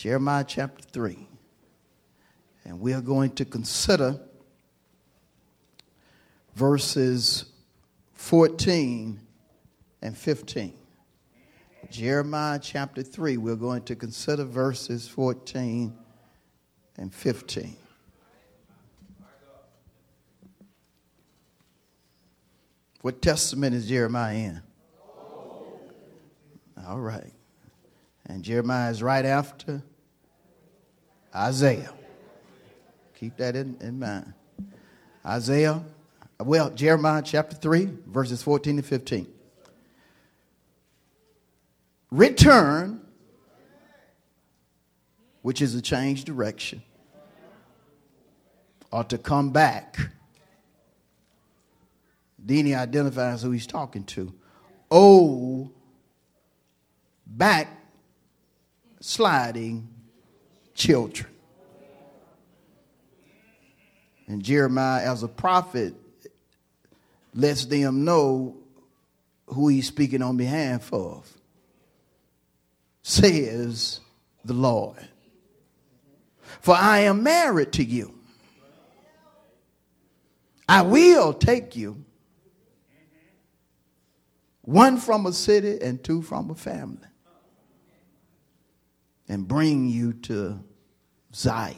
Jeremiah chapter 3. And we are going to consider verses 14 and 15. Jeremiah chapter 3, we're going to consider verses 14 and 15. What testament is Jeremiah in? All right. And Jeremiah is right after Isaiah. Keep that in, in mind. Isaiah, well, Jeremiah chapter 3, verses 14 to 15. Return, which is a change direction, or to come back. Then he identifies who he's talking to. Oh, back sliding children. And Jeremiah, as a prophet, lets them know who he's speaking on behalf of. Says the Lord. For I am married to you. I will take you, one from a city and two from a family and bring you to Zion.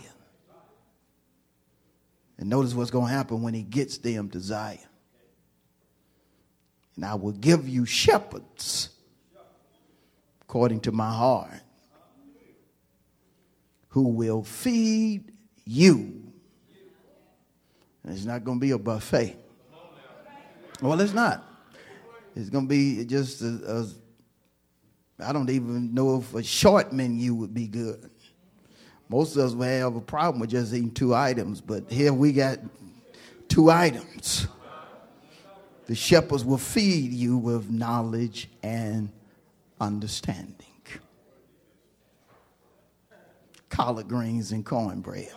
And notice what's going to happen when he gets them to Zion. And I will give you shepherds according to my heart who will feed you. And it's not going to be a buffet. Well, it's not. It's going to be just a, a I don't even know if a short menu would be good. Most of us would have a problem with just eating two items, but here we got two items. The shepherds will feed you with knowledge and understanding. Collard greens and cornbread.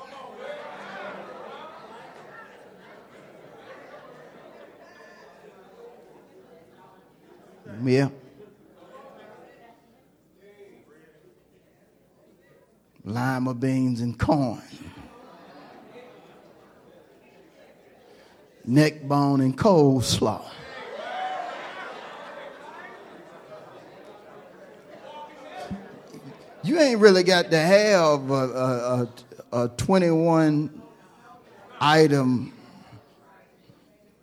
Yeah. Lima beans and corn, neck bone and coleslaw. You ain't really got to have a, a, a, a 21 item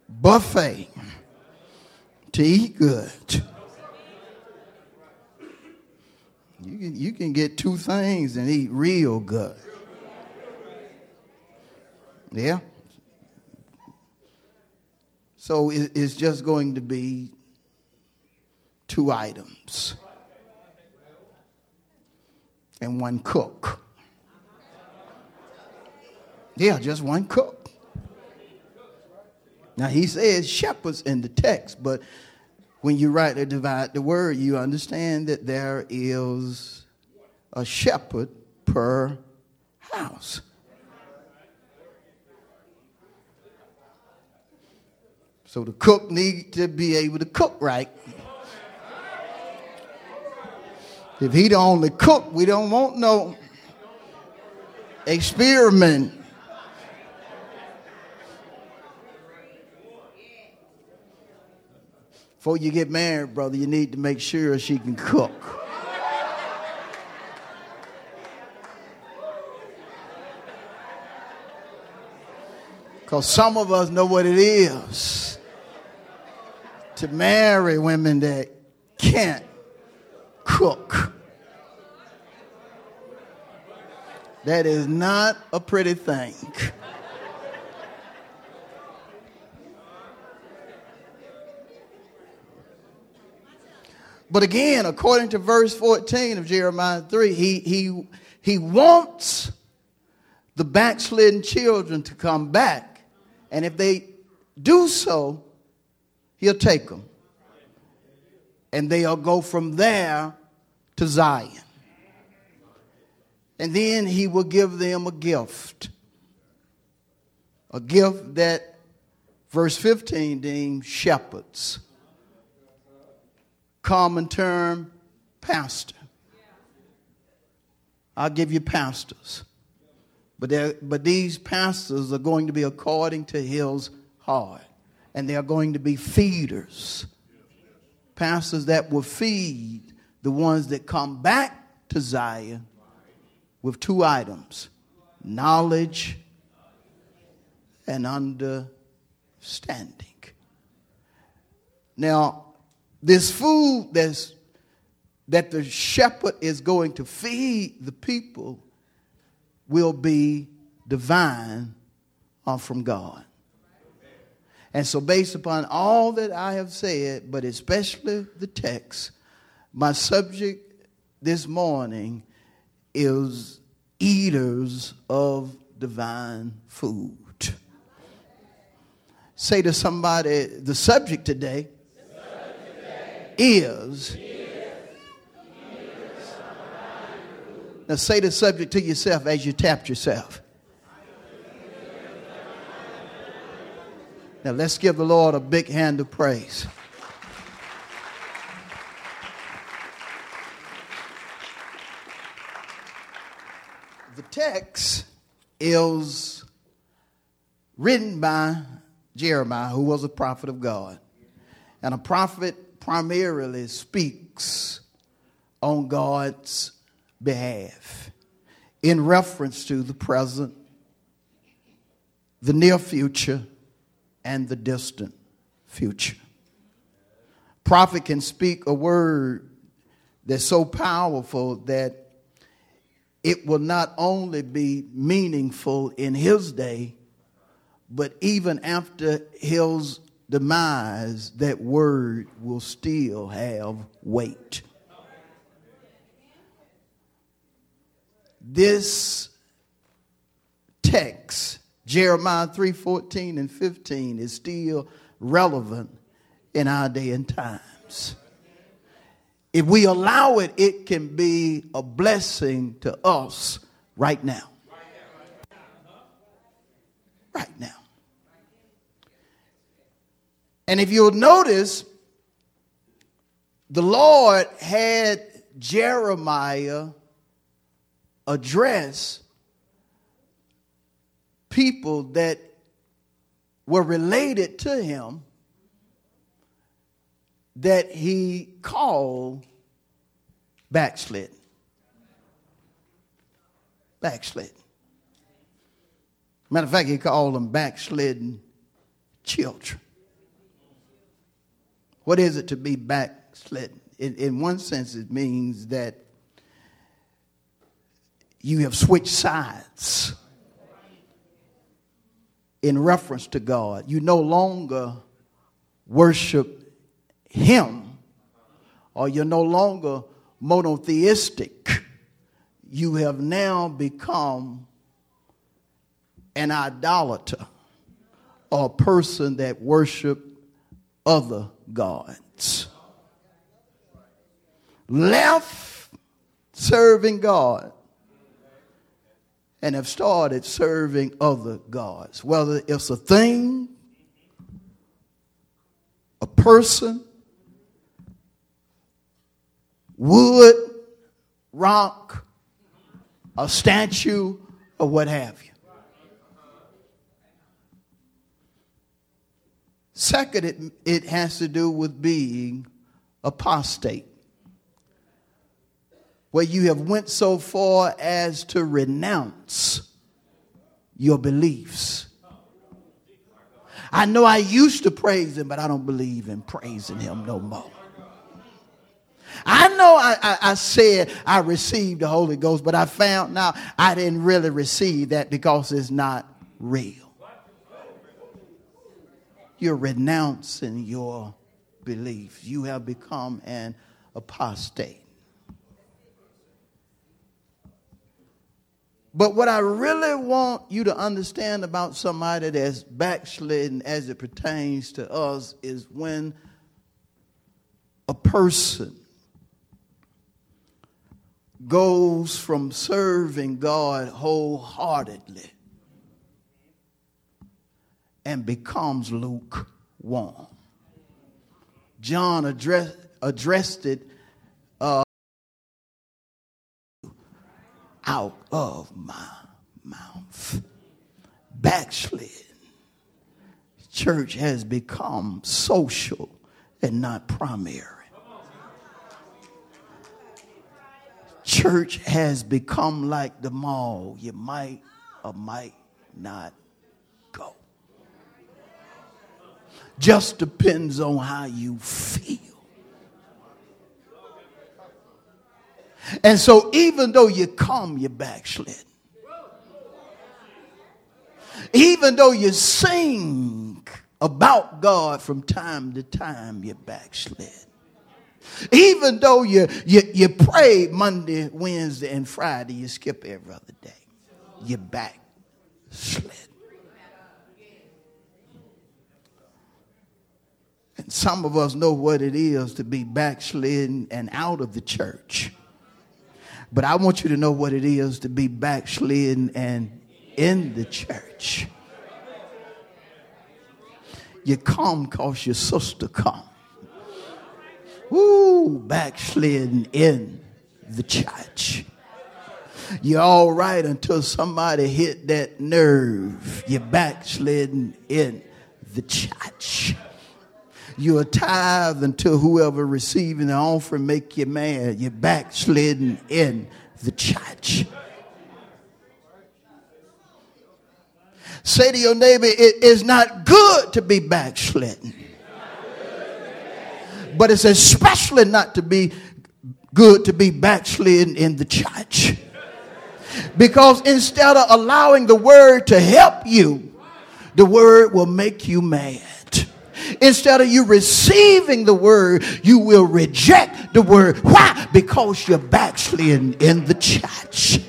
buffet to eat good. You can, you can get two things and eat real good. Yeah? So it's just going to be two items and one cook. Yeah, just one cook. Now he says shepherds in the text, but when you rightly divide the word, you understand that there is a shepherd per house. So the cook need to be able to cook right. If he the only cook, we don't want no experiment Before you get married, brother, you need to make sure she can cook. Because some of us know what it is to marry women that can't cook. That is not a pretty thing. But again, according to verse 14 of Jeremiah 3, he, he, he wants the backslidden children to come back. And if they do so, he'll take them. And they'll go from there to Zion. And then he will give them a gift. A gift that verse 15 deems shepherds. Common term, pastor. I'll give you pastors. But, but these pastors are going to be according to his heart. And they are going to be feeders. Pastors that will feed the ones that come back to Zion with two items knowledge and understanding. Now, this food that's, that the shepherd is going to feed the people will be divine or from God. And so, based upon all that I have said, but especially the text, my subject this morning is eaters of divine food. Say to somebody, the subject today is. Now say the subject to yourself as you tap yourself. Now let's give the Lord a big hand of praise. The text is written by Jeremiah, who was a prophet of God. And a prophet primarily speaks on God's behalf in reference to the present, the near future, and the distant future. Prophet can speak a word that's so powerful that it will not only be meaningful in his day, but even after his demise, that word will still have weight. This text, Jeremiah 3 14 and 15, is still relevant in our day and times. If we allow it, it can be a blessing to us right now. Right now. And if you'll notice, the Lord had Jeremiah address people that were related to him that he called backslid. Backslid. Matter of fact, he called them backslidden children. What is it to be backslidden? In, in one sense, it means that you have switched sides in reference to God. You no longer worship him, or you're no longer monotheistic. You have now become an idolater a person that worship other gods. Left serving God and have started serving other gods, whether it's a thing, a person, wood, rock, a statue, or what have you. Second, it, it has to do with being apostate. Where you have went so far as to renounce your beliefs. I know I used to praise him, but I don't believe in praising him no more. I know I, I, I, said I received the Holy Ghost, but I found now I didn't really receive that because it's not real. You're renouncing your beliefs. You have become an apostate. But what I really want you to understand about somebody that's backslidden as it pertains to us is when a person goes from serving God wholeheartedly and becomes lukewarm. John address, addressed it uh, out of my mouth. Backslid. Church has become social and not primary. Church has become like the mall. You might or might not go. Just depends on how you feel. And so, even though you come, you backslid. Even though you sing about God from time to time, you backslid. Even though you, you, you pray Monday, Wednesday, and Friday, you skip every other day. You backslid. And some of us know what it is to be backslidden and out of the church. But I want you to know what it is to be backslidden and in the church. You come because your sister come. Woo, backsliding in the church. You're all right until somebody hit that nerve. You're backsliding in the church. You're tithe until whoever receiving the offering make you mad. You're backslidden in the church. Say to your neighbor, it is not good to be backslidden but it's especially not to be good to be backslidden in the church. Because instead of allowing the word to help you, the word will make you mad. Instead of you receiving the word, you will reject the word. Why? Because you're backsliding in the church.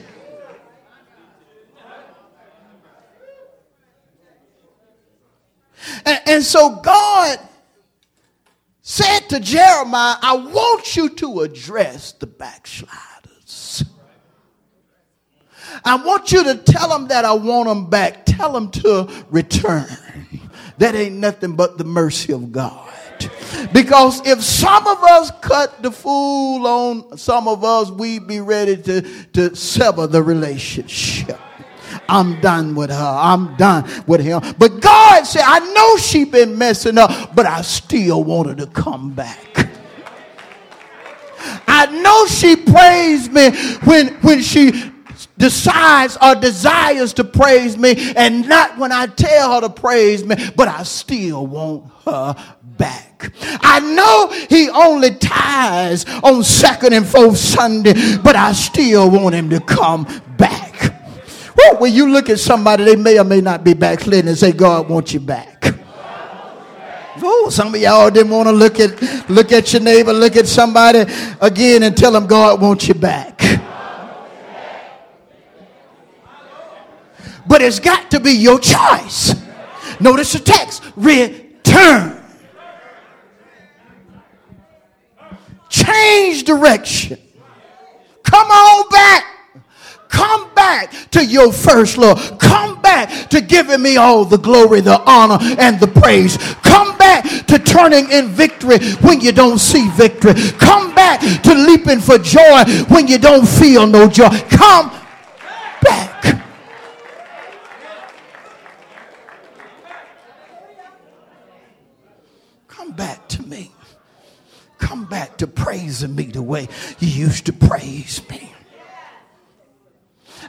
And, and so God said to Jeremiah, I want you to address the backsliders. I want you to tell them that I want them back. Tell them to return. That ain't nothing but the mercy of God. Because if some of us cut the fool on some of us, we'd be ready to, to sever the relationship. I'm done with her. I'm done with him. But God said, I know she been messing up, but I still want her to come back. I know she praised me when, when she decides or desires to praise me and not when I tell her to praise me, but I still want her back. I know he only ties on second and fourth Sunday, but I still want him to come back. Woo, when you look at somebody, they may or may not be backslidden and say, God wants you back. Oh, some of y'all didn't want to look at look at your neighbor, look at somebody again and tell them God wants you back. But it's got to be your choice. Notice the text. Return. Change direction. Come on back. Come back to your first love. Come back to giving me all the glory, the honor, and the praise. Come back to turning in victory when you don't see victory. Come back to leaping for joy when you don't feel no joy. Come back. Come back to me. Come back to praising me the way you used to praise me.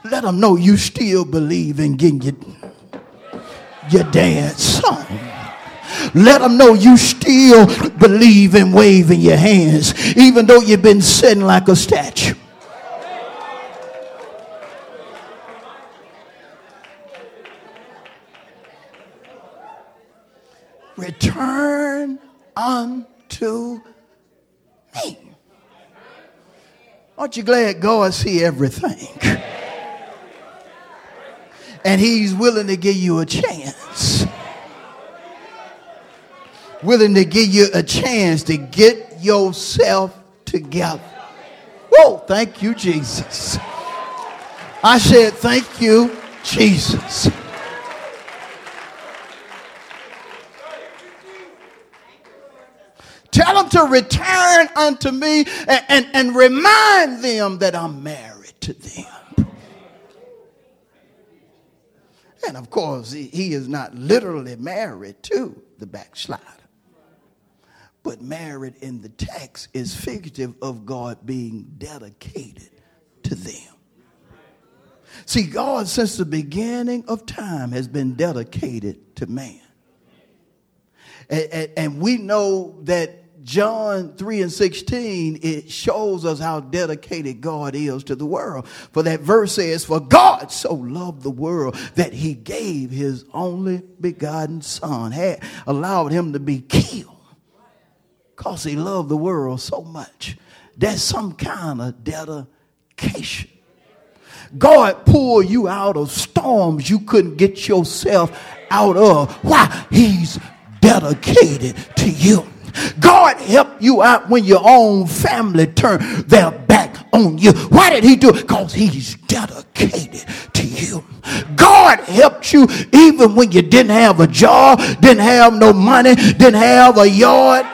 Let them know you still believe in getting your, your dance song. Let them know you still believe in waving your hands, even though you've been sitting like a statue. Return unto me. Aren't you glad God see everything? And he's willing to give you a chance. Willing to give you a chance to get yourself together. Whoa, thank you, Jesus. I said, thank you, Jesus. Tell them to return unto me and, and, and remind them that I'm married to them. And of course, he, he is not literally married to the backslider. But married in the text is figurative of God being dedicated to them. See, God, since the beginning of time, has been dedicated to man. And, and, and we know that John 3 and 16, it shows us how dedicated God is to the world. For that verse says, For God so loved the world that he gave his only begotten son, had allowed him to be killed because he loved the world so much. That's some kind of dedication. God pulled you out of storms you couldn't get yourself out of. Why? He's dedicated to you. God helped you out when your own family turned their back on you. Why did he do it? Because he's dedicated to you. God helped you even when you didn't have a job, didn't have no money, didn't have a yard.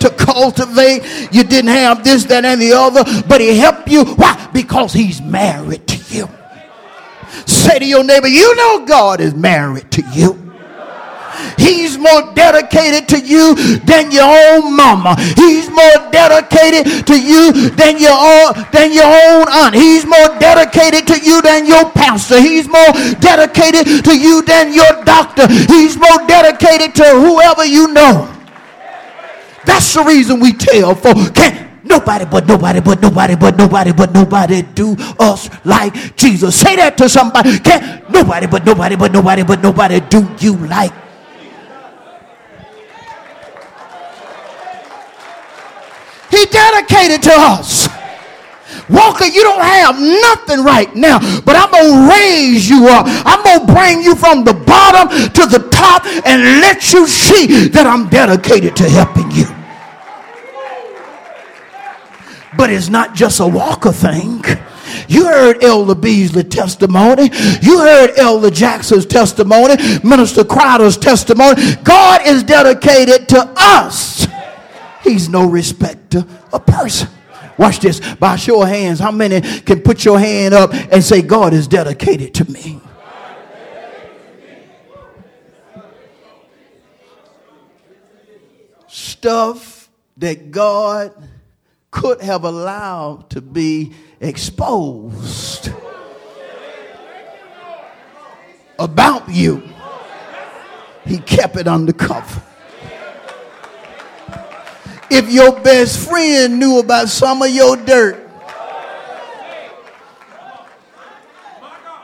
To cultivate, you didn't have this, that, and the other, but he helped you. Why? Because he's married to you. Say to your neighbor, you know God is married to you. He's more dedicated to you than your own mama. He's more dedicated to you than your own, than your own aunt. He's more dedicated to you than your pastor. He's more dedicated to you than your doctor. He's more dedicated to whoever you know. That's the reason we tell folks, can't nobody but nobody but nobody but nobody but nobody do us like Jesus. Say that to somebody. Can't nobody but nobody but nobody but nobody do you like He dedicated to us. Walker, you don't have nothing right now, but I'm going to raise you up. I'm going to bring you from the bottom to the top and let you see that I'm dedicated to helping you. But it's not just a Walker thing. You heard Elder Beasley testimony. You heard Elder Jackson's testimony, Minister Crowder's testimony. God is dedicated to us. He's no respecter of person. Watch this. By show of hands, how many can put your hand up and say, God is dedicated to me? Stuff that God could have allowed to be exposed about you, He kept it undercover. If your best friend knew about some of your dirt,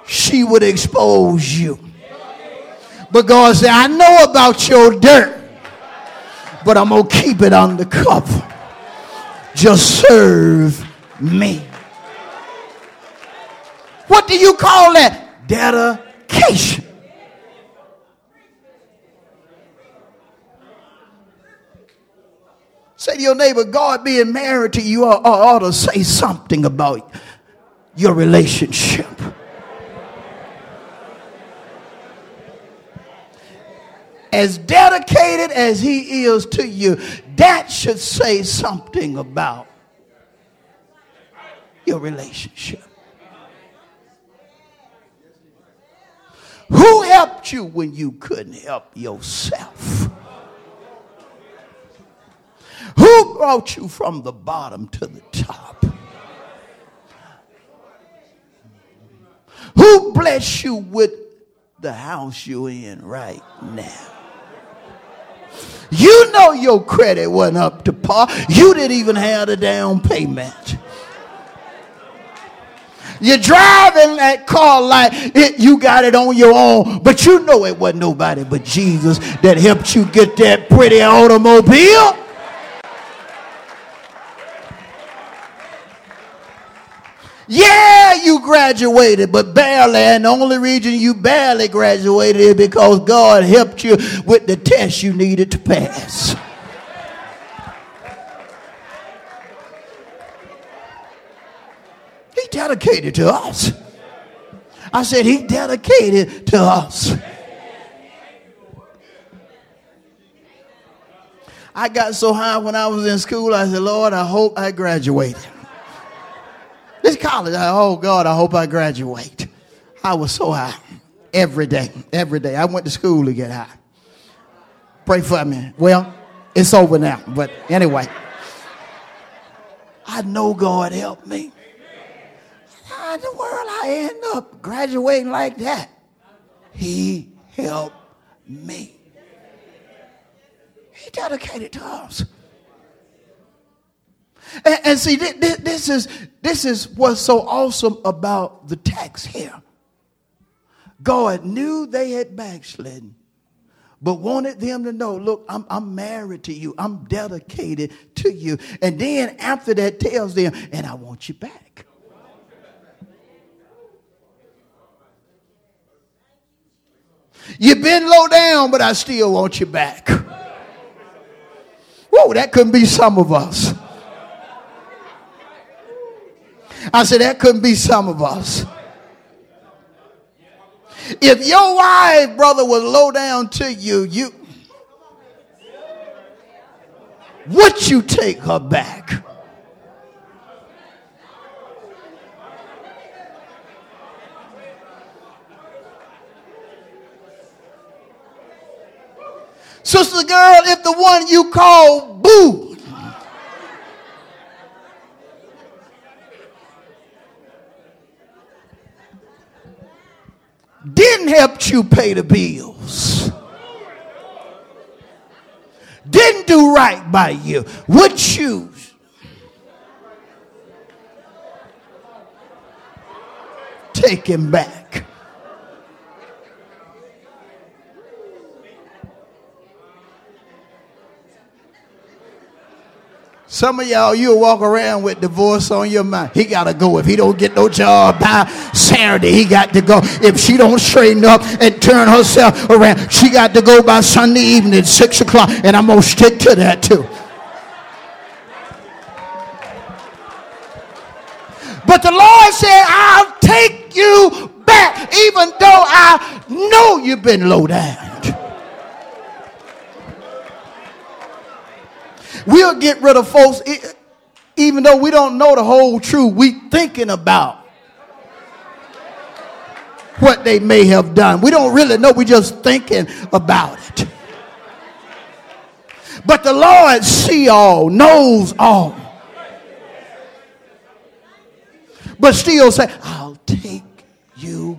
she would expose you. Said, I know about your dirt, but I'm going to keep it under cover. Just serve me. What do you call that? Dedication. Say to your neighbor, God being married to you ought, to say something about your relationship. As dedicated as he is to you, that should say something about your relationship. Who helped you when you couldn't help yourself? Who brought you from the bottom to the top? Who blessed you with the house you're in right now? You know your credit went up to par. You didn't even have the down payment. You're driving that car like it, you got it on your own, but you know it wasn't nobody but Jesus that helped you get that pretty automobile. Yeah! you graduated, but barely. And the only reason you barely graduated is because God helped you with the test you needed to pass. He dedicated to us. I said, He dedicated to us. I got so high when I was in school, I said, Lord, I hope I graduate. This college, I, oh God, I hope I graduate. I was so high every day, every day. I went to school to get high. Pray for me. Well, it's over now, but anyway. I know God helped me. How in the world I end up graduating like that? He helped me. He dedicated to us. And, and see, this, this, is, this is what's so awesome about the text here. God knew they had backslidden, but wanted them to know look, I'm, I'm married to you, I'm dedicated to you. And then after that, tells them, and I want you back. You've been low down, but I still want you back. Whoa, that couldn't be some of us. I said, that couldn't be some of us. If your wife, brother, was low down to you, you would you take her back? Sister girl, if the one you call boo didn't help you pay the bills, didn't do right by you, would choose take him back. Some of y'all, you'll walk around with divorce on your mind. He got to go. If he don't get no job by Saturday, he got to go. If she don't straighten up and turn herself around, she got to go by Sunday evening, 6 o'clock. And I'm going to stick to that too. But the Lord said, I'll take you back, even though I know you've been low down. We'll get rid of folks even though we don't know the whole truth. We thinking about what they may have done. We don't really know. We just thinking about it. But the Lord see all, knows all. But still say, I'll take you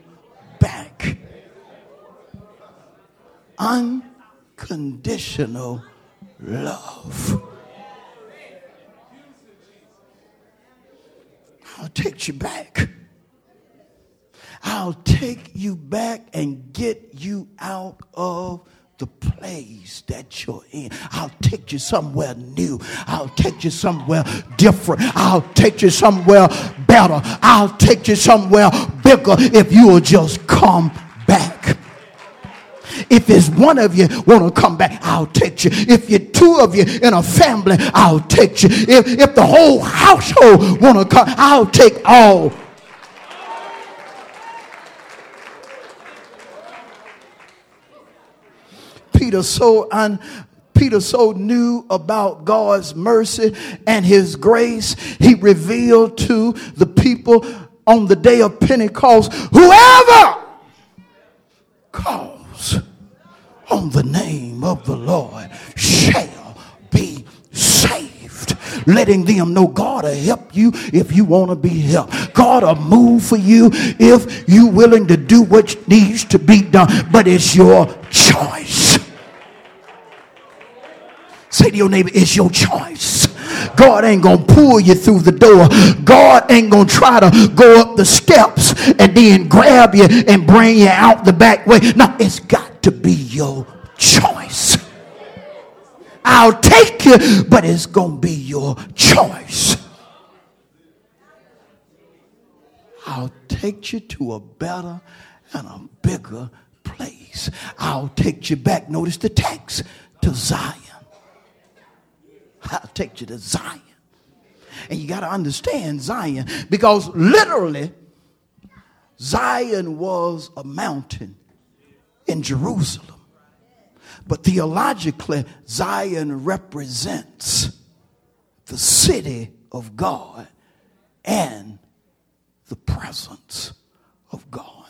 back. Unconditional love. I'll take you back. I'll take you back and get you out of the place that you're in. I'll take you somewhere new. I'll take you somewhere different. I'll take you somewhere better. I'll take you somewhere bigger if you will just come. If it's one of you want to come back, I'll take you. If you're two of you in a family, I'll take you. If, if the whole household want to come, I'll take all. Peter so un, Peter so knew about God's mercy and his grace, he revealed to the people on the day of Pentecost, whoever calls on the name of the Lord shall be saved. Letting them know God will help you if you want to be helped. God will move for you if you're willing to do what needs to be done. But it's your choice. Say to your neighbor, it's your choice. God ain't gonna pull you through the door. God ain't gonna try to go up the steps and then grab you and bring you out the back way. No, it's got to be your choice. I'll take you, but it's gonna be your choice. I'll take you to a better and a bigger place. I'll take you back, notice the text, to Zion. I'll take you to Zion. And you got to understand Zion because literally, Zion was a mountain in Jerusalem. But theologically, Zion represents the city of God and the presence of God.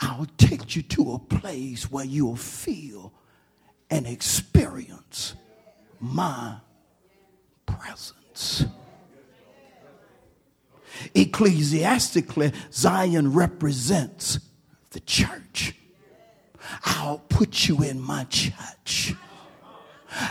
I'll take you to a place where you'll feel and experience my presence. Ecclesiastically, Zion represents the church. I'll put you in my church.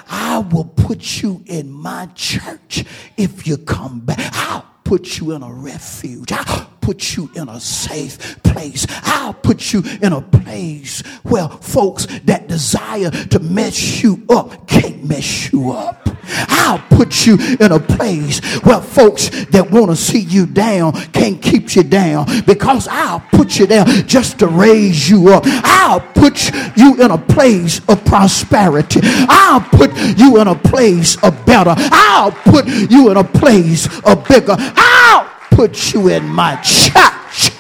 I will put you in my church if you come back. I'll put you in a refuge. I'll put you in a safe place. I'll put you in a place where folks that desire to mess you up can't mess you up. I'll put you in a place where folks that want to see you down can't keep you down because I'll put you down just to raise you up. I'll put you in a place of prosperity. I'll put you in a place of better. I'll put you in a place of bigger. I'll put you in my church.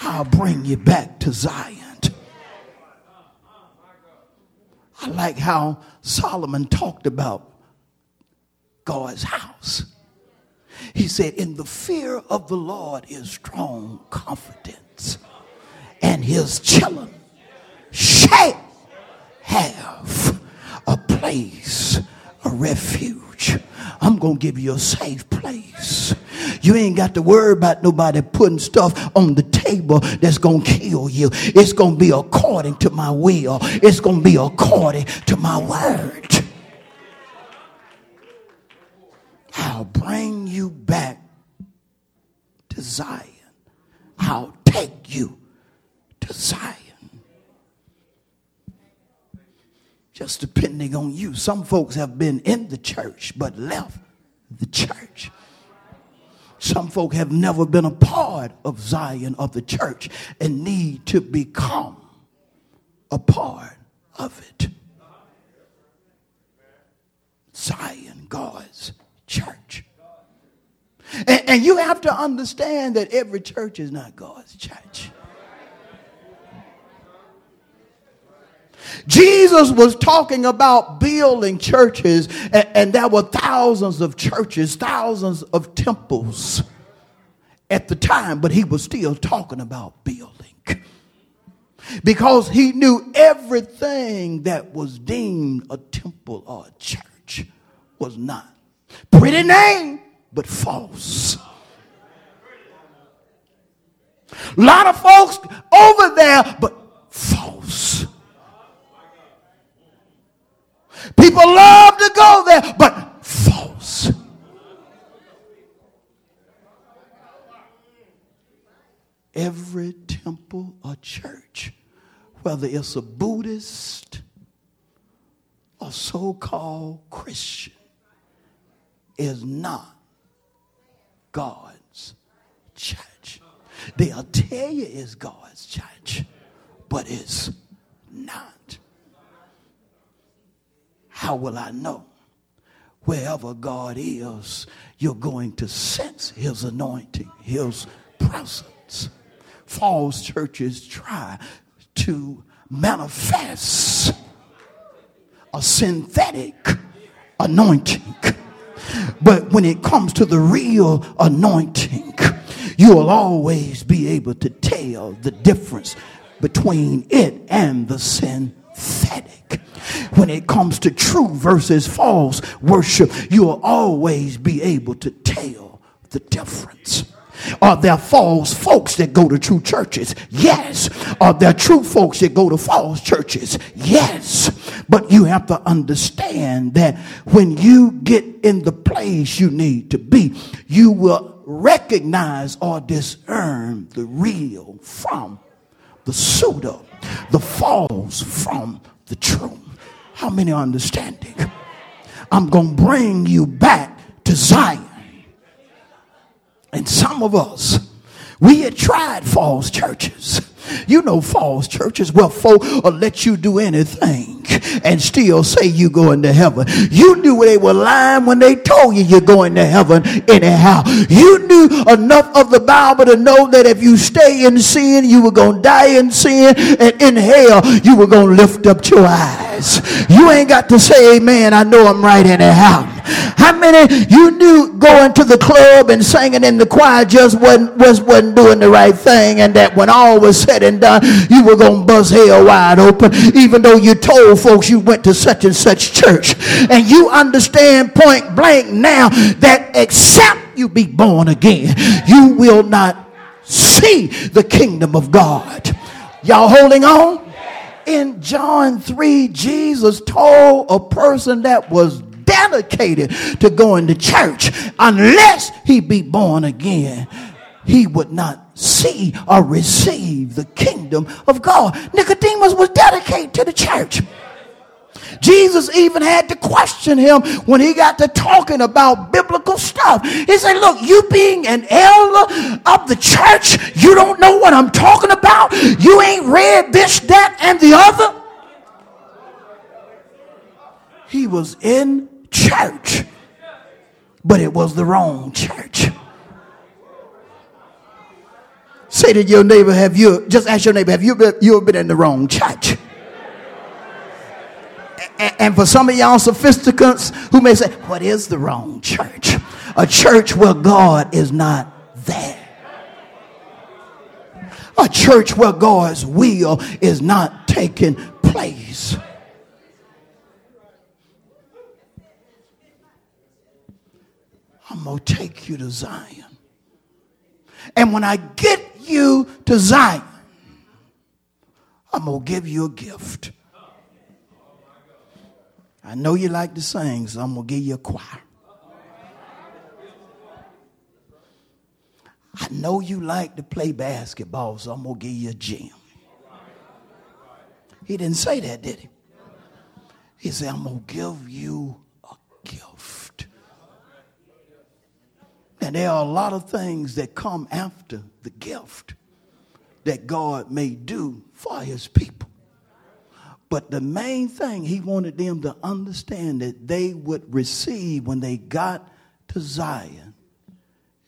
I'll bring you back to Zion. I like how Solomon talked about God's house. He said, In the fear of the Lord is strong confidence, and his children shall have a place, a refuge. I'm going to give you a safe place. You ain't got to worry about nobody putting stuff on the table that's going to kill you. It's going to be according to my will, it's going to be according to my word. I'll bring you back to Zion. I'll take you to Zion. Just depending on you. Some folks have been in the church but left the church. Some folk have never been a part of Zion of the church and need to become a part of it. Zion, God's church. And, and, you have to understand that every church is not God's church. Jesus was talking about building churches, and, and there were thousands of churches, thousands of temples at the time, but he was still talking about building. Because he knew everything that was deemed a temple or a church was not. Pretty name, but false. A lot of folks over there, but false. People love to go there, but false. Every temple or church, whether it's a Buddhist or so called Christian, is not God's church. They'll tell you it's God's church, but it's not. How will I know? Wherever God is, you're going to sense His anointing, His presence. False churches try to manifest a synthetic anointing. But when it comes to the real anointing, you will always be able to tell the difference between it and the synthetic when it comes to true versus false worship, you'll always be able to tell the difference. Are there false folks that go to true churches? Yes. Are there true folks that go to false churches? Yes. But you have to understand that when you get in the place you need to be, you will recognize or discern the real from the pseudo, the false from the true. How many are understanding? I'm going to bring you back to Zion. And some of us, we had tried false churches. You know false churches where folk will let you do anything and still say you going to heaven. You knew they were lying when they told you you're going to heaven anyhow. You knew enough of the Bible to know that if you stay in sin, you were going to die in sin and in hell, you were going to lift up your eyes. You ain't got to say amen. I know I'm right anyhow. How many you knew going to the club and singing in the choir just wasn't, was, wasn't doing the right thing and that when all was said and done, you were going to buzz hell wide open even though you told folks you went to such and such church. And you understand point blank now that except you be born again, you will not see the kingdom of God. Y'all holding on? In John 3, Jesus told a person that was dedicated to going to church unless he be born again he would not see or receive the kingdom of God. Nicodemus was dedicated to the church. Jesus even had to question him when he got to talking about biblical stuff. He said, Look, you being an elder of the church, you don't know what I'm talking about. You ain't read this, that, and the other. He was in church, but it was the wrong church. Say to your neighbor, have you, just ask your neighbor, have you been, you been in the wrong church? And, for some of y'all sophisticants who may say, what is the wrong church? A church where God is not there. A church where God's will is not taking place. Going to take you to Zion. And when I get you to Zion, I'm going to give you a gift. I know you like to sing, so I'm going to give you a choir. I know you like to play basketball, so I'm going to give you a gym. He didn't say that, did he? He said, I'm going to give you a gift. And there are a lot of things that come after the gift that God may do for his people. But the main thing he wanted them to understand that they would receive when they got to Zion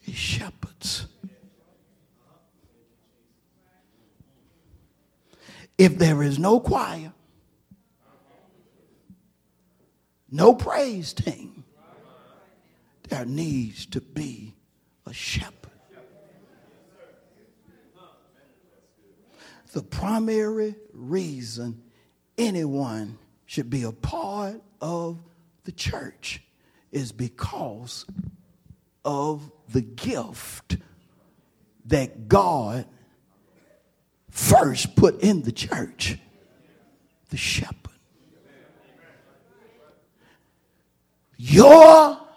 is shepherds. If there is no choir, no praise team, there needs to be a shepherd. The primary reason anyone should be a part of the church is because of the gift that God first put in the church the shepherd. Your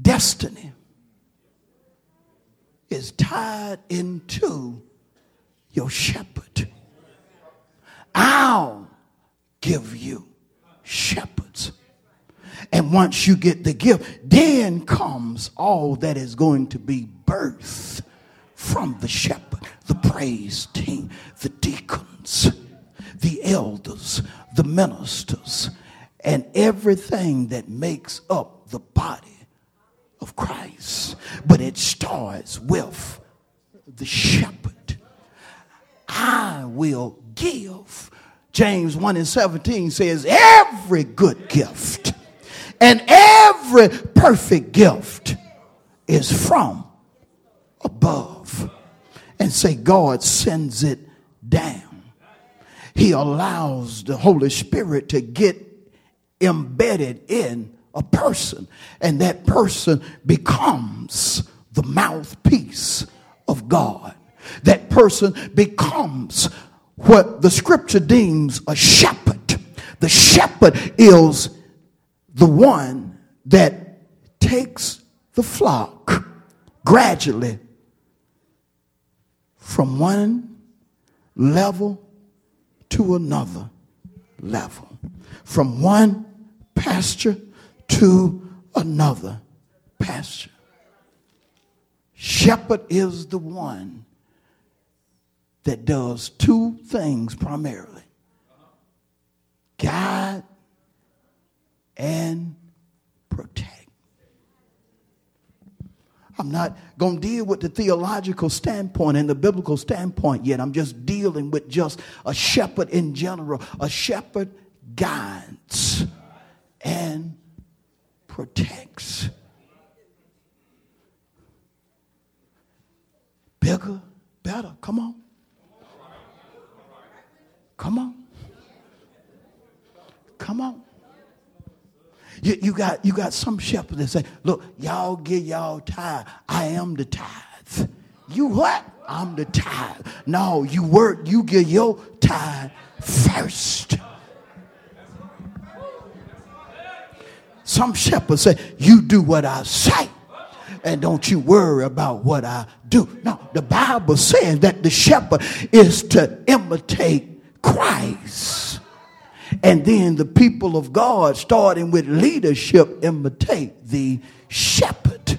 destiny is tied into your shepherd. I'll give you shepherds. And once you get the gift, then comes all that is going to be birthed from the shepherd, the praise team, the deacons, the elders, the ministers, and everything that makes up the body of Christ. But it starts with the shepherd. I will give. James 1 and 17 says, Every good gift and every perfect gift is from above. And say, God sends it down. He allows the Holy Spirit to get embedded in a person, and that person becomes the mouthpiece of God. That person becomes what the scripture deems a shepherd. The shepherd is the one that takes the flock gradually from one level to another level, from one pasture to another pasture. Shepherd is the one that does two things primarily guide and protect. I'm not going to deal with the theological standpoint and the biblical standpoint yet. I'm just dealing with just a shepherd in general. A shepherd guides and protects. Bigger, better. Come on. Come on. Come on. You, you, got, you got some shepherds that say, look, y'all get y'all tithe. I am the tithe. You what? I'm the tithe. No, you work, you get your tithe first. Some shepherds say, you do what I say and don't you worry about what I do. No, the Bible says that the shepherd is to imitate Christ. And then the people of God, starting with leadership, imitate the shepherd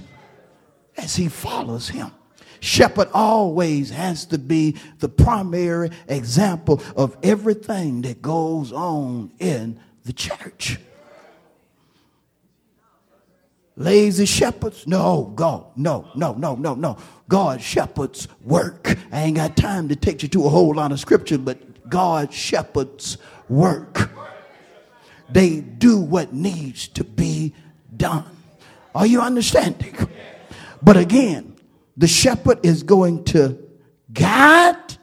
as he follows him. Shepherd always has to be the primary example of everything that goes on in the church. Lazy shepherds? No, God, no, no, no, no, no. God shepherds work. I ain't got time to take you to a whole lot of scripture, but God shepherds work. They do what needs to be done. Are you understanding? But again, the shepherd is going to guide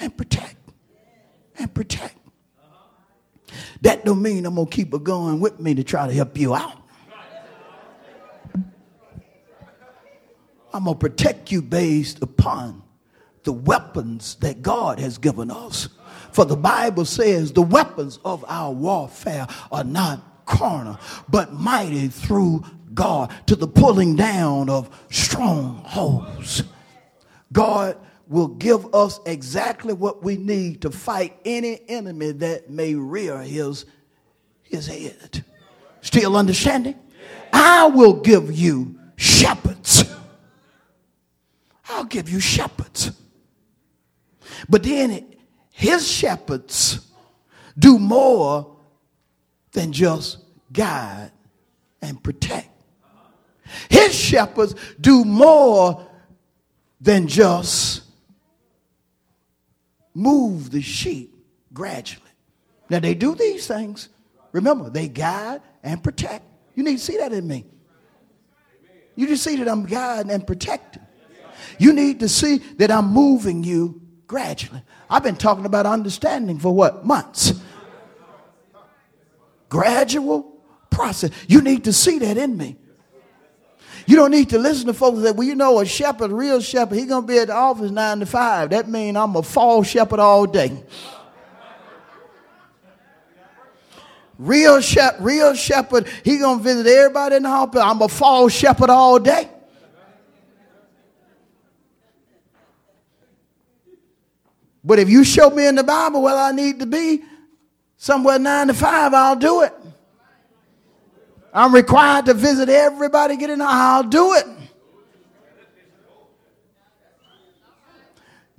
and protect and protect. That don't mean I'm gonna keep it going with me to try to help you out. I'm gonna protect you based upon the weapons that God has given us. For the Bible says the weapons of our warfare are not carnal, but mighty through God to the pulling down of strongholds. God will give us exactly what we need to fight any enemy that may rear his, his head. Still understanding? I will give you shepherds. I'll give you shepherds. But then his shepherds do more than just guide and protect. His shepherds do more than just move the sheep gradually. Now, they do these things. Remember, they guide and protect. You need to see that in me. You just see that I'm guiding and protecting. You need to see that I'm moving you gradually. I've been talking about understanding for what? Months. Gradual process. You need to see that in me. You don't need to listen to folks that, well, you know, a shepherd, real shepherd, he's going to be at the office nine to five. That means I'm a fall shepherd all day. Real, shep- real shepherd, he going to visit everybody in the hospital. I'm a fall shepherd all day. But if you show me in the Bible where I need to be, somewhere nine to five, I'll do it. I'm required to visit everybody, get in, I'll do it.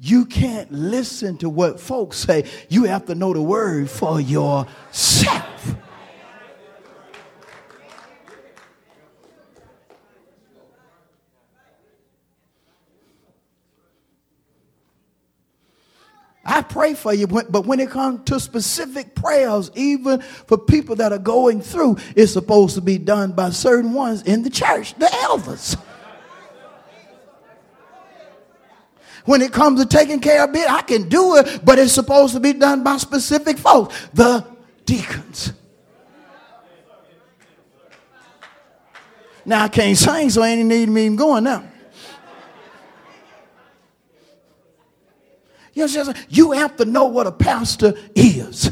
You can't listen to what folks say. You have to know the word for yourself. I pray for you, but when it comes to specific prayers, even for people that are going through, it's supposed to be done by certain ones in the church, the elders. When it comes to taking care of it, I can do it, but it's supposed to be done by specific folks, the deacons. Now I can't sing, so I ain't need me even going now. You know, you have to know what a pastor is.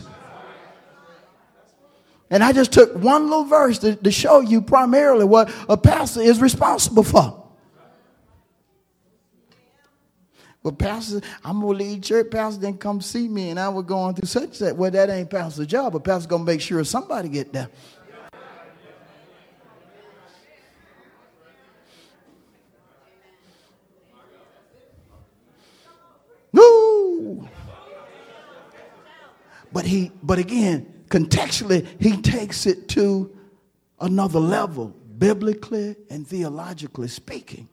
And I just took one little verse to, to show you primarily what a pastor is responsible for. But pastor, I'm gonna lead church. Pastor didn't come see me, and I was going through such that. Well, that ain't pastor's job. But pastor's gonna make sure somebody get there. But he, but again, contextually, he takes it to another level, biblically and theologically speaking.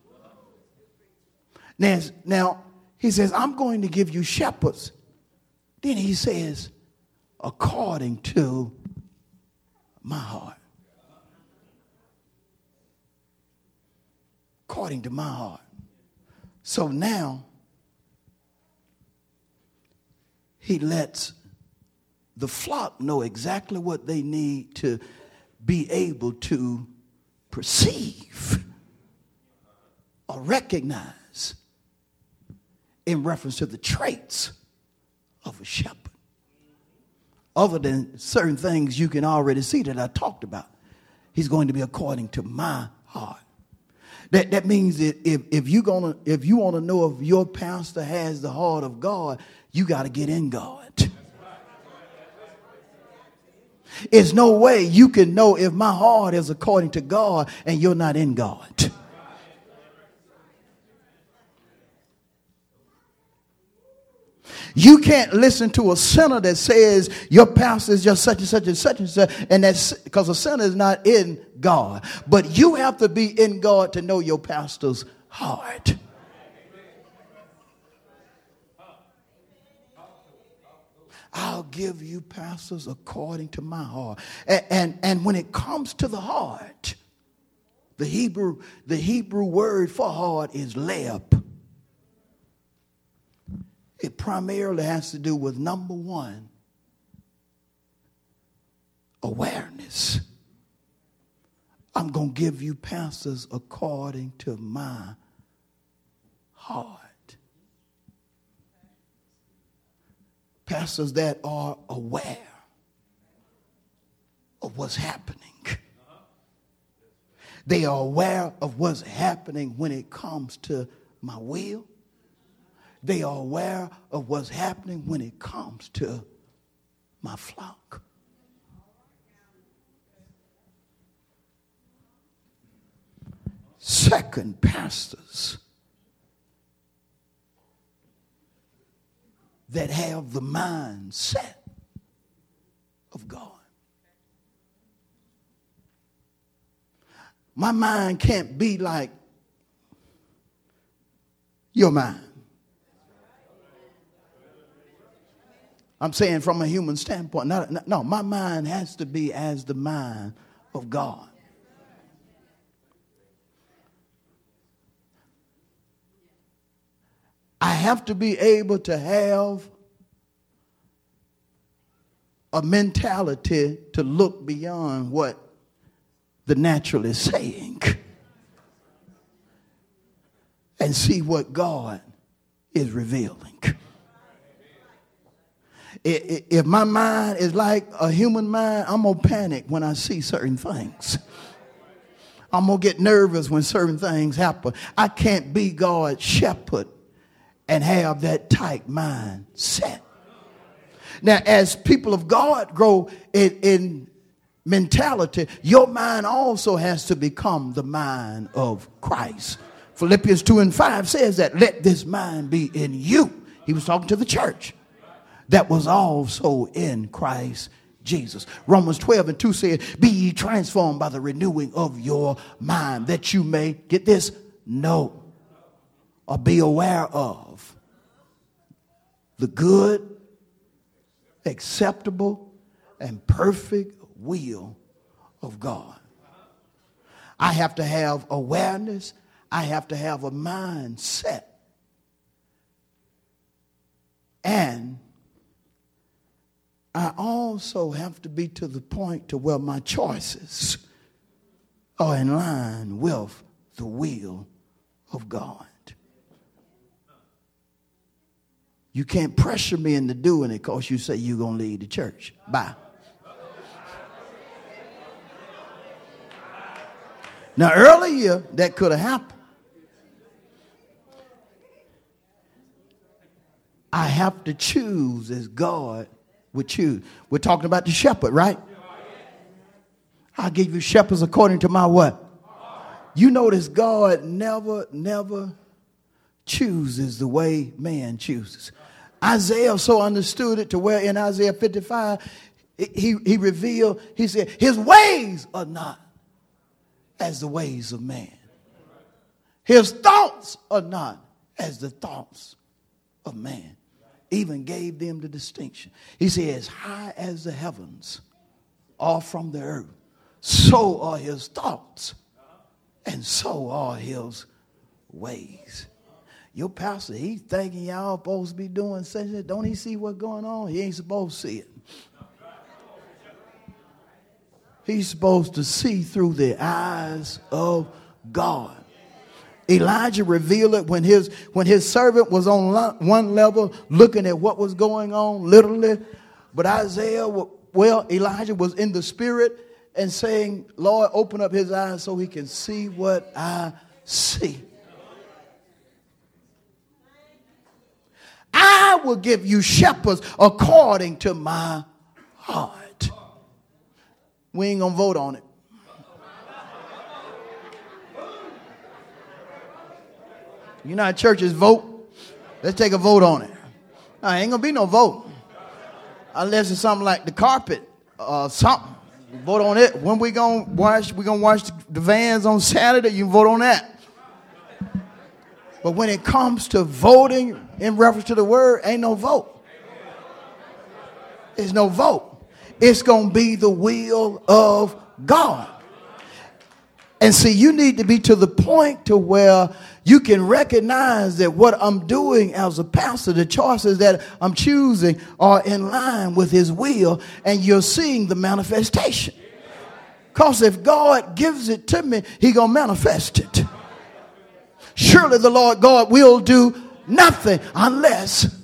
Now, now he says, I'm going to give you shepherds. Then he says, according to my heart. According to my heart. So now, he lets the flock know exactly what they need to be able to perceive or recognize in reference to the traits of a shepherd. Other than certain things you can already see that I talked about, he's going to be according to my heart. That, that means that if, if, you gonna, if you want to know if your pastor has the heart of God, you got to get in God. There's no way you can know if my heart is according to God and you're not in God. You can't listen to a sinner that says your pastor is just such and such and such and such, and that's because a sinner is not in God. But you have to be in God to know your pastor's heart. I'll give you pastors according to my heart. And, and, and, when it comes to the heart, the Hebrew, the Hebrew word for heart is leb. It primarily has to do with number one, awareness. I'm going to give you pastors according to my heart. Pastors that are aware of what's happening. They are aware of what's happening when it comes to my will. They are aware of what's happening when it comes to my flock. Second, pastors that have the mindset of God. My mind can't be like your mind. I'm saying from a human standpoint. Not, no, my mind has to be as the mind of God. I have to be able to have a mentality to look beyond what the natural is saying and see what God is revealing. If my mind is like a human mind, I'm going to panic when I see certain things. I'm going to get nervous when certain things happen. I can't be God's shepherd and have that tight mindset. Now, as people of God grow in, in mentality, your mind also has to become the mind of Christ. Philippians 2 and 5 says that, let this mind be in you. He was talking to the church that was also in Christ Jesus. Romans 12 and 2 said, Be ye transformed by the renewing of your mind, that you may get this, know or be aware of the good, acceptable, and perfect will of God. I have to have awareness, I have to have a mindset. And I also have to be to the point to where my choices are in line with the will of God. You can't pressure me into doing it because you say you're going to leave the church. Bye. Now, earlier, that could have happened. I have to choose as God would choose. We're talking about the shepherd, right? I give you shepherds according to my what? You notice God never, never chooses the way man chooses. Isaiah so understood it to where in Isaiah 55, he, he revealed, he said, His ways are not as the ways of man. His thoughts are not as the thoughts of man. Even gave them the distinction. He said, As high as the heavens are from the earth, so are his thoughts, and so are his ways. Your pastor, he's thinking y'all supposed to be doing such that. Don't he see what's going on? He ain't supposed to see it. He's supposed to see through the eyes of God. Elijah revealed it when his when his servant was on one level looking at what was going on literally, but Isaiah, well, Elijah was in the spirit and saying, "Lord, open up his eyes so he can see what I see." I will give you shepherds according to my heart. We ain't gonna vote on it. You know how churches vote? Let's take a vote on it. I ain't gonna be no vote. Unless it's something like the carpet or something. Vote on it. When we gonna wash, we gonna wash the vans on Saturday, you vote on that. But when it comes to voting in reference to the word, ain't no vote. There's no vote. It's gonna be the will of God. And see, you need to be to the point to where you can recognize that what I'm doing as a pastor, the choices that I'm choosing are in line with his will, and you're seeing the manifestation. Because if God gives it to me, he gonna manifest it. Surely the Lord God will do nothing unless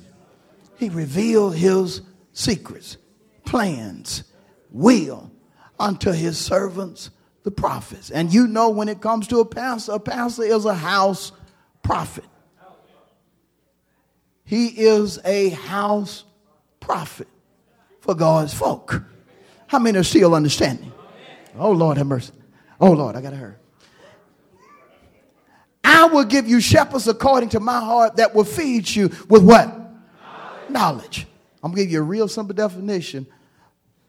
he reveal his secrets, plans, will unto his servants the prophets. And you know when it comes to a pastor, a pastor is a house prophet. He is a house prophet for God's folk. How many are still understanding? Oh Lord, have mercy. Oh Lord, I gotta hurry. I will give you shepherds according to my heart that will feed you with what? Knowledge. Knowledge. I'm gonna give you a real simple definition.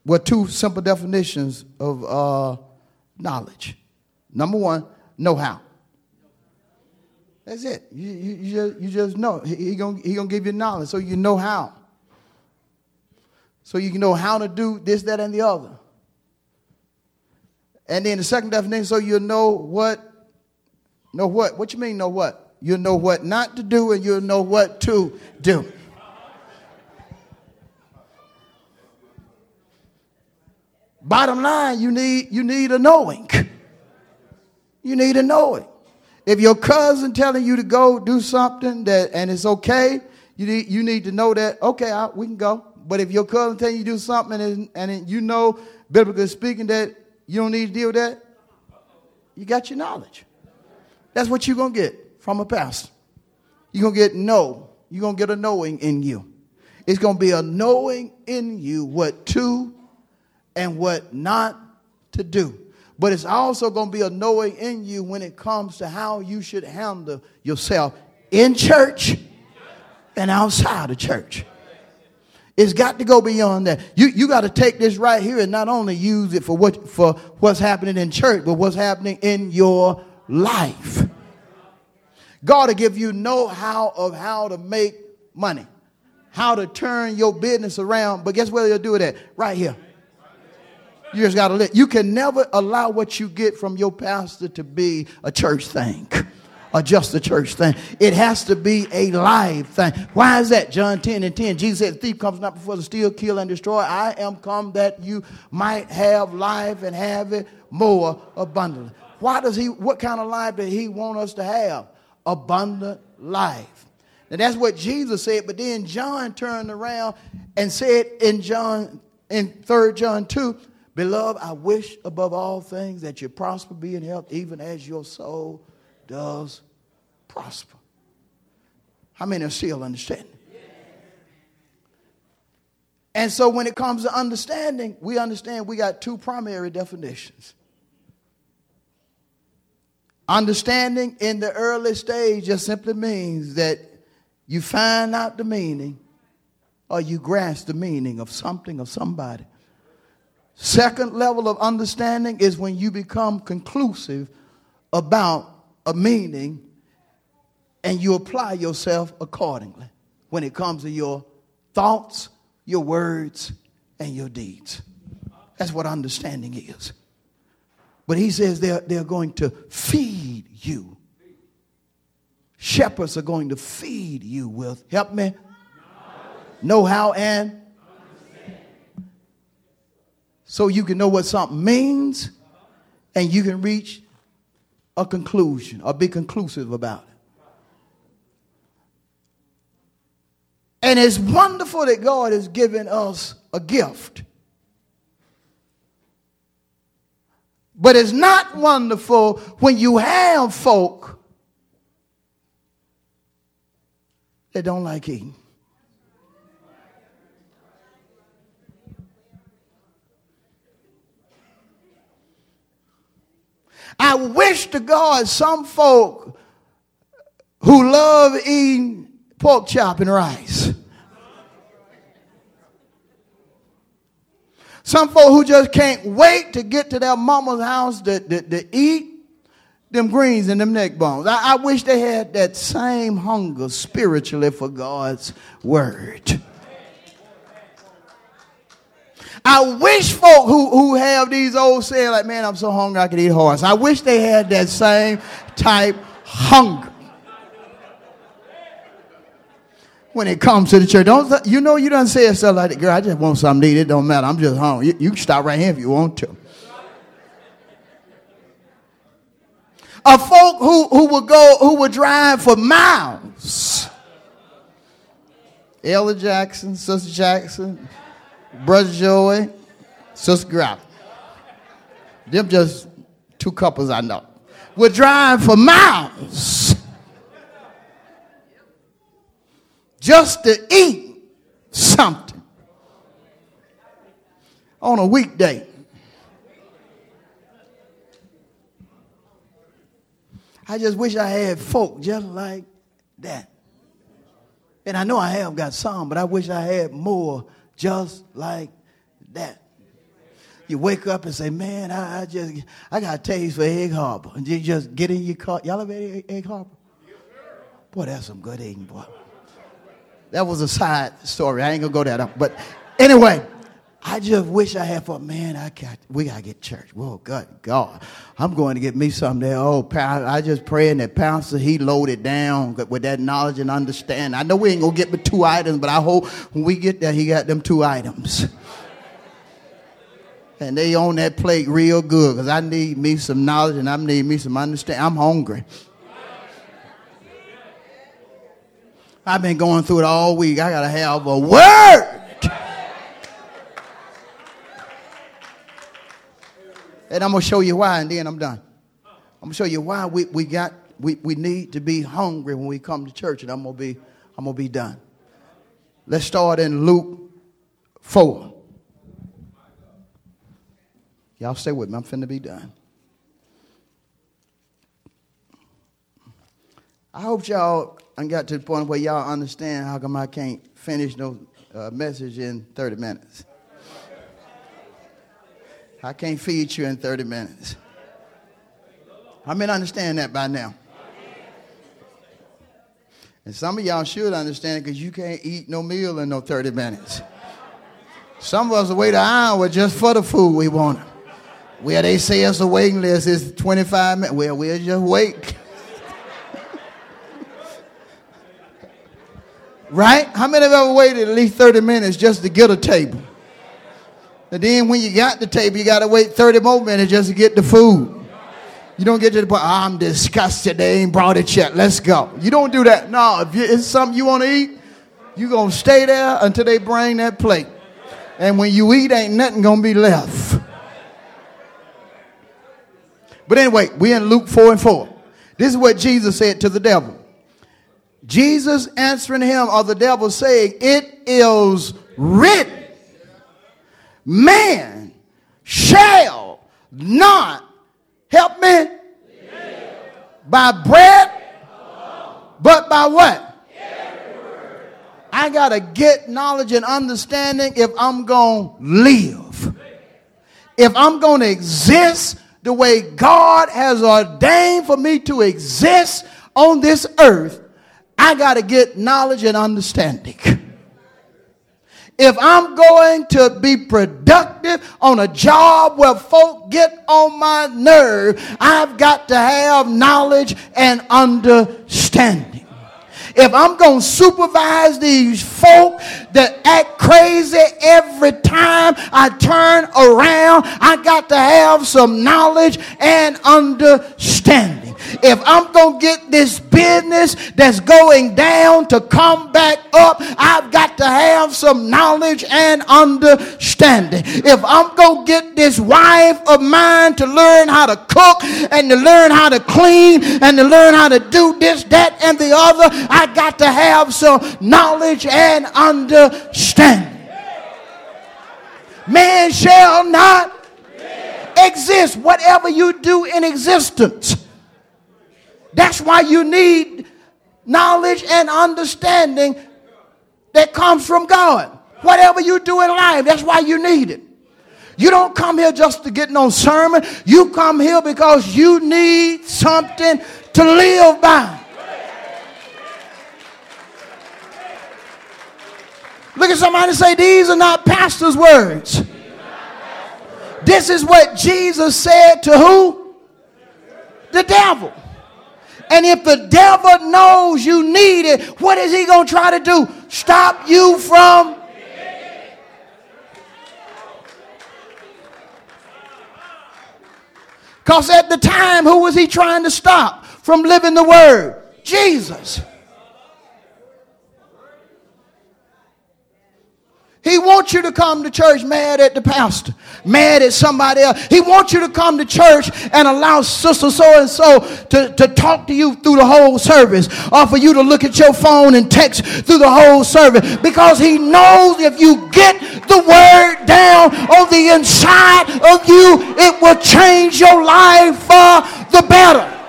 Well, two simple definitions of uh, knowledge. Number one, know how. That's it. You, you, you, just, you just know. He's he going he gonna give you knowledge so you know how. So you can know how to do this, that, and the other. And then the second definition, so you know what, know what? What you mean know what? You'll know what not to do and you'll know what to do. Bottom line, you need, you need a knowing. You need a knowing. If your cousin telling you to go do something that and it's okay, you need, you need to know that, okay, I, we can go. But if your cousin telling you to do something and, and you know, biblically speaking, that you don't need to deal with that, you got your knowledge. That's what you're going to get from a pastor. You're going to get no. You're going to get a knowing in you. It's going to be a knowing in you what to and what not to do. But it's also going to be a knowing in you when it comes to how you should handle yourself in church and outside of church. It's got to go beyond that. You, you got to take this right here and not only use it for what for what's happening in church, but what's happening in your life. God will give you know-how of how to make money, how to turn your business around. But guess where you'll do it at? Right here. You just got to let. You can never allow what you get from your pastor to be a church thing or just a church thing. It has to be a live thing. Why is that? John 10 and 10. Jesus said, The thief comes not before to steal, kill, and destroy. I am come that you might have life and have it more abundantly. Why does he, what kind of life does he want us to have? Abundant life. And that's what Jesus said, but then John turned around and said in John, in 3 John 2, Beloved, I wish above all things that you prosper, be in health, even as your soul does prosper. How many are still understanding? And so when it comes to understanding, we understand we got two primary definitions. Understanding in the early stage just simply means that you find out the meaning or you grasp the meaning of something or somebody. Second level of understanding is when you become conclusive about a meaning and you apply yourself accordingly when it comes to your thoughts, your words, and your deeds. That's what understanding is. But he says they're, they're going to feed you. Shepherds are going to feed you with, help me, know how and so you can know what something means and you can reach a conclusion or be conclusive about it. And it's wonderful that God has given us a gift. But it's not wonderful when you have folk that don't like eating. I wish to God some folk who love eating pork chop and rice. Some folk who just can't wait to get to their mama's house to, to, to eat them greens and them neck bones. I, I wish they had that same hunger spiritually for God's word. I wish folk who, who have these old saying like, man, I'm so hungry I could eat horse. I wish they had that same type hunger. When it comes to the church, don't you know you don't say stuff like girl? I just want something to eat. It don't matter. I'm just hungry. You, you can stop right here if you want to. A folk who, who would go, who would drive for miles. Ella Jackson, Sister Jackson, Brother Joey, Sister Grout. Them just two couples I know. Would drive for miles just to eat something on a weekday. I just wish I had folk just like that. And I know I have got some, but I wish I had more just like that. You wake up and say, man, I, I just, I got a taste for Egg Harbor. And you just get in your car. Y'all ever Egg Harbor? Boy, that's some good eating, boy. That was a side story. I ain't gonna go that up. But anyway, I just wish I had for man. I got we gotta get church. Whoa, God, God, I'm going to get me something there. Oh, I just praying that pastor he loaded down with that knowledge and understanding. I know we ain't gonna get but two items, but I hope when we get there, he got them two items. And they on that plate real good because I need me some knowledge and I need me some understanding. I'm hungry. I've been going through it all week. I got to have a word. And I'm going to show you why, and then I'm done. I'm going to show you why we, we got we, we need to be hungry when we come to church, and I'm going to be I'm going to be done. Let's start in Luke 4. Y'all stay with me. I'm finna be done. I hope y'all I got to the point where y'all understand how come I can't finish no uh, message in 30 minutes. I can't feed you in 30 minutes. I mean, understand that by now. And some of y'all should understand because you can't eat no meal in no 30 minutes. Some of us wait an hour just for the food we want. Where they say us a waiting list is 25 minutes. Well, we'll just wait. Right? How many have ever waited at least 30 minutes just to get a table? And then when you got the table, you got to wait 30 more minutes just to get the food. You don't get to the point, oh, I'm disgusted. They ain't brought it yet. Let's go. You don't do that. No, if it's something you want to eat, you're going to stay there until they bring that plate. And when you eat, ain't nothing going to be left. But anyway, we in Luke 4 and 4. This is what Jesus said to the devil. Jesus answering him, or the devil saying, It is written, man shall not help me by bread, but by what? I got to get knowledge and understanding if I'm going to live. If I'm going to exist the way God has ordained for me to exist on this earth, I got to get knowledge and understanding. If I'm going to be productive on a job where folk get on my nerve, I've got to have knowledge and understanding if I'm going to supervise these folk that act crazy every time I turn around, I got to have some knowledge and understanding if I'm going to get this business that's going down to come back up, I've got to have some knowledge and understanding. If I'm going to get this wife of mine to learn how to cook and to learn how to clean and to learn how to do this, that, and the other, I got to have some knowledge and understanding. Man shall not exist. Whatever you do in existence that's why you need knowledge and understanding that comes from God. Whatever you do in life, that's why you need it. You don't come here just to get no sermon. You come here because you need something to live by. Look at somebody say, These are not pastor's words. This is what Jesus said to who? The devil. And if the devil knows you need it, what is he going to try to do? Stop you from. Because at the time, who was he trying to stop from living the word? Jesus. He wants you to come to church mad at the pastor, mad at somebody else. He wants you to come to church and allow sister so and so to, talk to you through the whole service, or for you to look at your phone and text through the whole service because he knows if you get the word down on the inside of you, it will change your life for the better.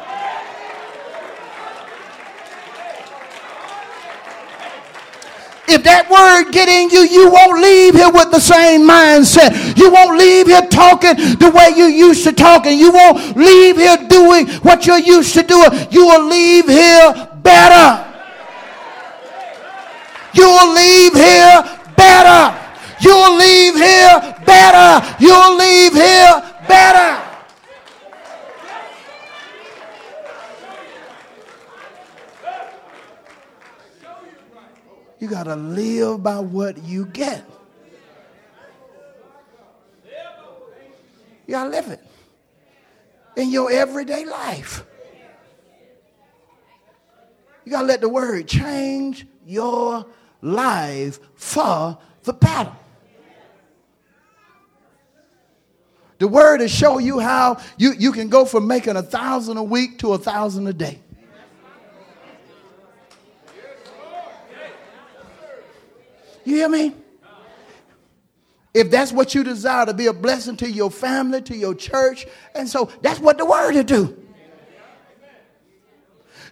If that word get in you, you won't leave here with the same mindset. You won't leave here talking the way you used to talk, and you won't leave here doing what you're used to doing. You will leave here better. You will leave here better. You'll leave here better. You'll leave here better. You got to live by what you get. You got to live it in your everyday life. You got to let the word change your life for the better. The word will show you how you, you can go from making a thousand a week to a thousand a day. You hear me? If that's what you desire to be a blessing to your family, to your church, and so that's what the word will do.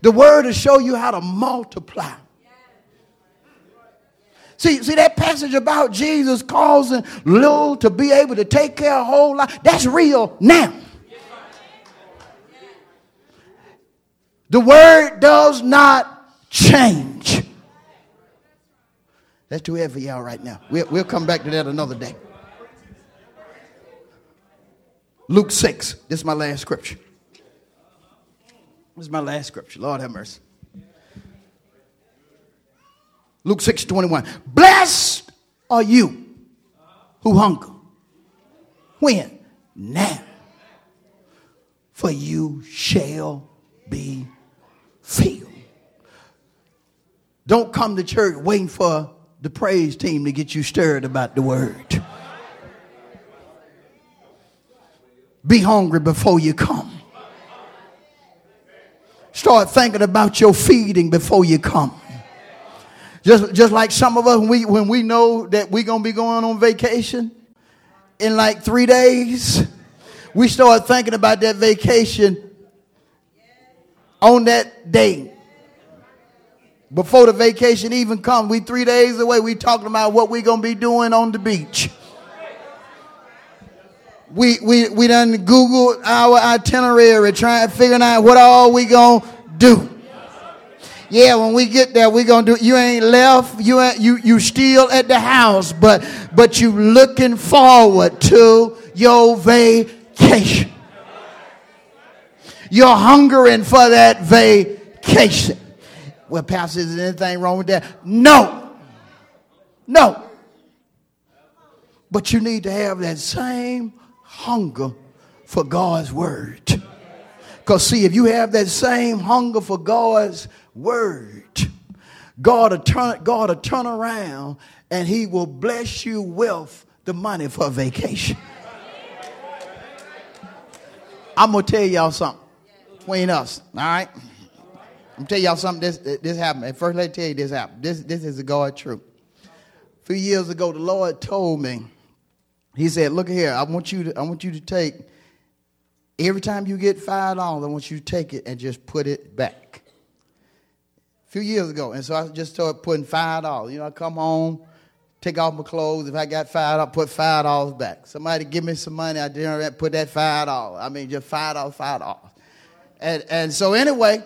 The word will show you how to multiply. See, see that passage about Jesus causing little to be able to take care of whole life. That's real now. The word does not change. That's too heavy for y'all right now. We'll, we'll come back to that another day. Luke 6. This is my last scripture. This is my last scripture. Lord have mercy. Luke 6 21. Blessed are you who hunger. When? Now. For you shall be filled. Don't come to church waiting for the praise team to get you stirred about the word. Be hungry before you come. Start thinking about your feeding before you come. Just, just like some of us, when we, when we know that we're going to be going on vacation in like three days, we start thinking about that vacation on that day. Before the vacation even comes, we three days away, we talking about what we gonna be doing on the beach. We, we, we done Google our itinerary, trying to figure out what all we gonna do. Yeah, when we get there, we gonna do. You ain't left. You ain't, you you still at the house, but but you looking forward to your vacation. You're hungering for that vacation. Well, Pastor, is there anything wrong with that? No. No. But you need to have that same hunger for God's word. Because, see, if you have that same hunger for God's word, God will turn, God will turn around and He will bless you with the money for vacation. I'm going to tell y'all something between us, all right? I'm tell y'all something. This this happened. First, let me tell you this happened. This this is the God truth. A few years ago, the Lord told me. He said, "Look here. I want you to. I want you to take every time you get five dollars. I want you to take it and just put it back." A few years ago, and so I just started putting five dollars. You know, I come home, take off my clothes. If I got five, I put five dollars back. Somebody give me some money. I didn't put that five dollars. I mean, just five dollars, five dollars. And and so anyway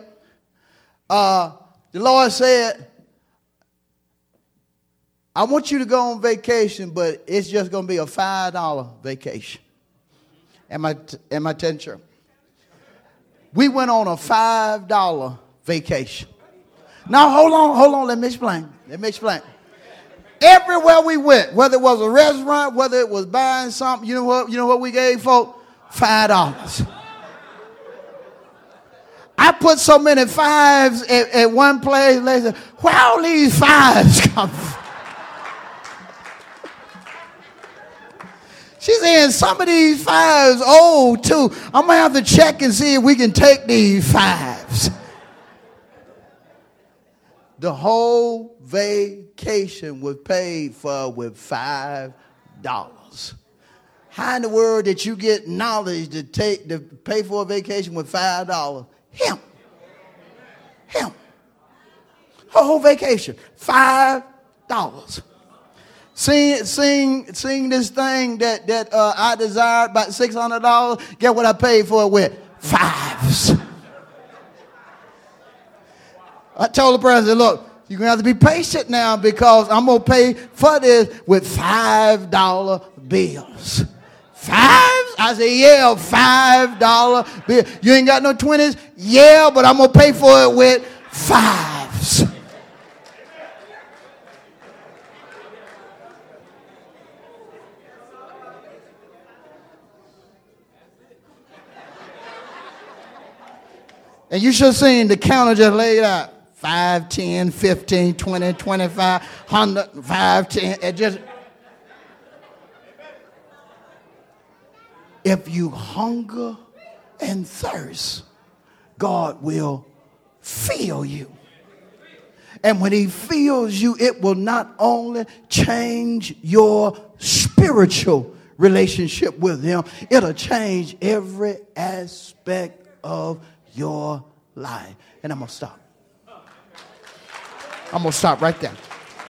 uh, the Lord said, I want you to go on vacation, but it's just going to be a $5 vacation. Am I, am I telling you? We went on a $5 vacation. Now, hold on, hold on, let me explain. Let me explain. Everywhere we went, whether it was a restaurant, whether it was buying something, you know what, you know what we gave folk? $5. I put so many fives at, at one place. They said, where all these fives come? She's saying some of these fives old too. I'm gonna have to check and see if we can take these fives. The whole vacation was paid for with five dollars. How in the world did you get knowledge to take to pay for a vacation with five dollars? Him. Him. Whole vacation, five dollars. Sing, sing, sing this thing that that uh, I desired about six hundred dollars. Get what I paid for it with fives. I told the president, look, you're gonna have to be patient now because I'm gonna pay for this with five dollar bills. Five I said, yeah, five dollar bill. You ain't got no twenties? Yeah, but I'm gonna pay for it with fives. And you should have seen the counter just laid out. 5, 10, 15, 20, 25, 100, 5, 10. It just If you hunger and thirst, God will fill you. And when He fills you, it will not only change your spiritual relationship with Him, it'll change every aspect of your life. And I'm going to stop. I'm going to stop right there.